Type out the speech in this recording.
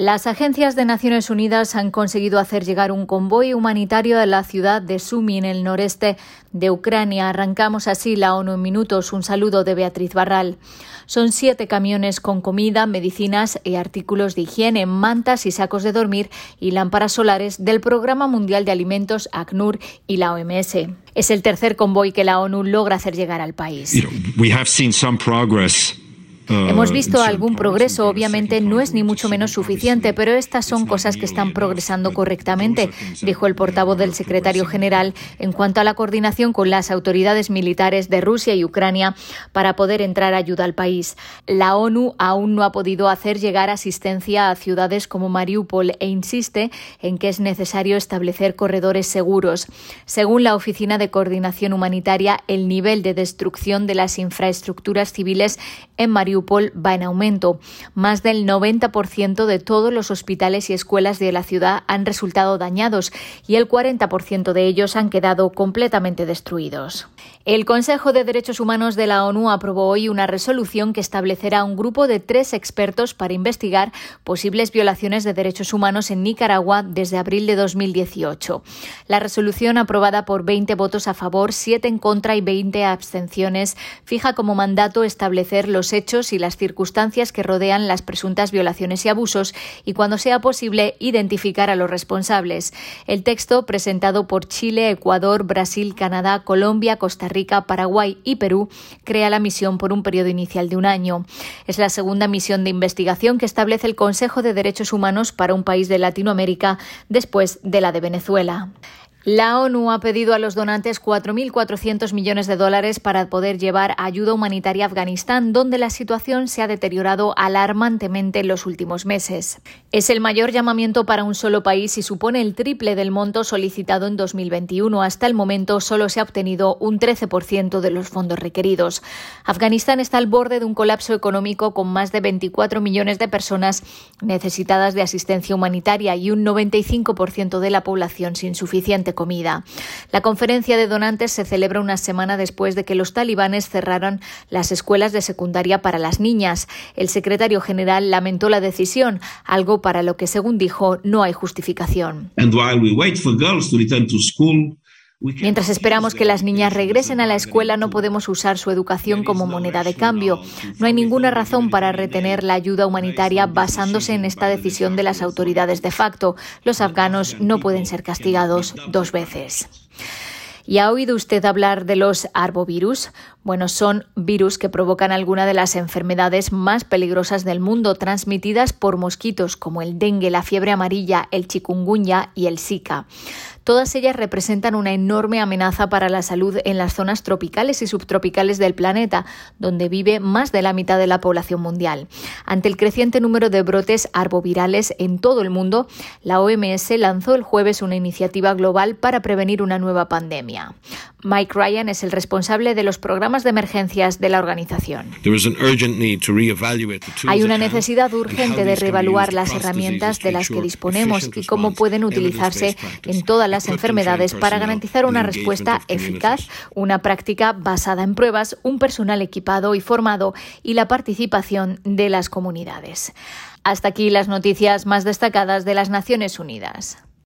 Las agencias de Naciones Unidas han conseguido hacer llegar un convoy humanitario a la ciudad de Sumy, en el noreste de Ucrania. Arrancamos así la ONU en minutos. Un saludo de Beatriz Barral. Son siete camiones con comida, medicinas y artículos de higiene, mantas y sacos de dormir y lámparas solares del Programa Mundial de Alimentos ACNUR y la OMS. Es el tercer convoy que la ONU logra hacer llegar al país. Hemos visto algún progreso, obviamente no es ni mucho menos suficiente, pero estas son cosas que están progresando correctamente, dijo el portavoz del secretario general en cuanto a la coordinación con las autoridades militares de Rusia y Ucrania para poder entrar ayuda al país. La ONU aún no ha podido hacer llegar asistencia a ciudades como Mariupol e insiste en que es necesario establecer corredores seguros. Según la Oficina de Coordinación Humanitaria, el nivel de destrucción de las infraestructuras civiles en Mariupol va en aumento. Más del 90% de todos los hospitales y escuelas de la ciudad han resultado dañados y el 40% de ellos han quedado completamente destruidos. El Consejo de Derechos Humanos de la ONU aprobó hoy una resolución que establecerá un grupo de tres expertos para investigar posibles violaciones de derechos humanos en Nicaragua desde abril de 2018. La resolución, aprobada por 20 votos a favor, 7 en contra y 20 abstenciones, fija como mandato establecer los hechos y las circunstancias que rodean las presuntas violaciones y abusos y, cuando sea posible, identificar a los responsables. El texto, presentado por Chile, Ecuador, Brasil, Canadá, Colombia, Costa Rica, Paraguay y Perú, crea la misión por un periodo inicial de un año. Es la segunda misión de investigación que establece el Consejo de Derechos Humanos para un país de Latinoamérica después de la de Venezuela. La ONU ha pedido a los donantes 4.400 millones de dólares para poder llevar ayuda humanitaria a Afganistán, donde la situación se ha deteriorado alarmantemente en los últimos meses. Es el mayor llamamiento para un solo país y supone el triple del monto solicitado en 2021. Hasta el momento solo se ha obtenido un 13% de los fondos requeridos. Afganistán está al borde de un colapso económico con más de 24 millones de personas necesitadas de asistencia humanitaria y un 95% de la población sin suficiente comida. La conferencia de donantes se celebra una semana después de que los talibanes cerraran las escuelas de secundaria para las niñas. El secretario general lamentó la decisión, algo para lo que, según dijo, no hay justificación. Mientras esperamos que las niñas regresen a la escuela, no podemos usar su educación como moneda de cambio. No hay ninguna razón para retener la ayuda humanitaria basándose en esta decisión de las autoridades de facto. Los afganos no pueden ser castigados dos veces. ¿Y ha oído usted hablar de los arbovirus? Bueno, son virus que provocan alguna de las enfermedades más peligrosas del mundo, transmitidas por mosquitos como el dengue, la fiebre amarilla, el chikungunya y el zika. Todas ellas representan una enorme amenaza para la salud en las zonas tropicales y subtropicales del planeta, donde vive más de la mitad de la población mundial. Ante el creciente número de brotes arbovirales en todo el mundo, la OMS lanzó el jueves una iniciativa global para prevenir una nueva pandemia. Mike Ryan es el responsable de los programas de emergencias de la organización. Hay una necesidad urgente de reevaluar las herramientas de las que disponemos y cómo pueden utilizarse en todas las enfermedades para garantizar una respuesta eficaz, una práctica basada en pruebas, un personal equipado y formado y la participación de las comunidades. Hasta aquí las noticias más destacadas de las Naciones Unidas.